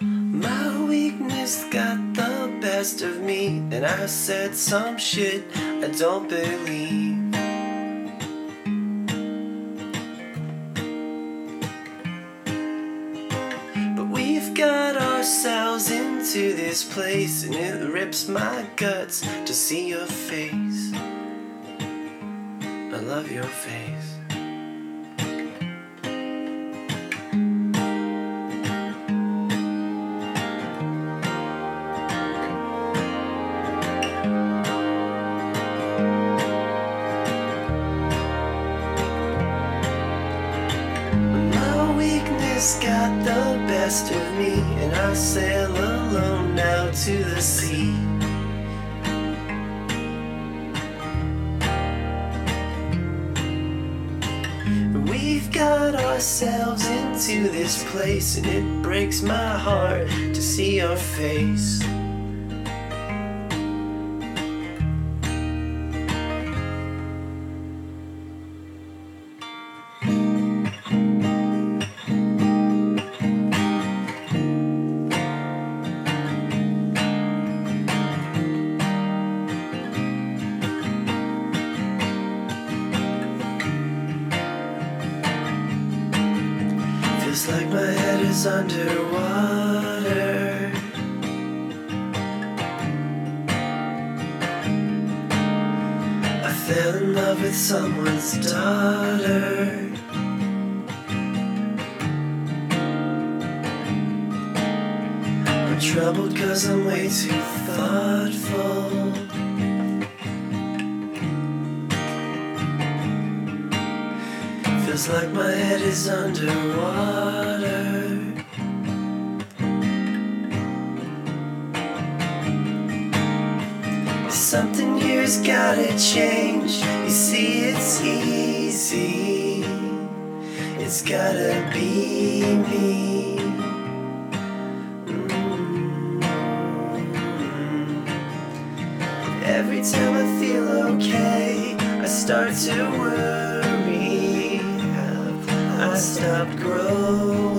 My weakness got the best of me, and I said some shit I don't believe. But we've got ourselves into this place, and it rips my guts to see your face. I love your face. Weakness got the best of me, and I sail alone now to the sea. We've got ourselves into this place, and it breaks my heart to see your face. Like my head is underwater. I fell in love with someone's daughter. I'm troubled cause I'm way too thoughtful. Feels like my head is underwater. Something here's gotta change. You see, it's easy. It's gotta be me. Every time I feel okay, I start to worry. Stopped growing?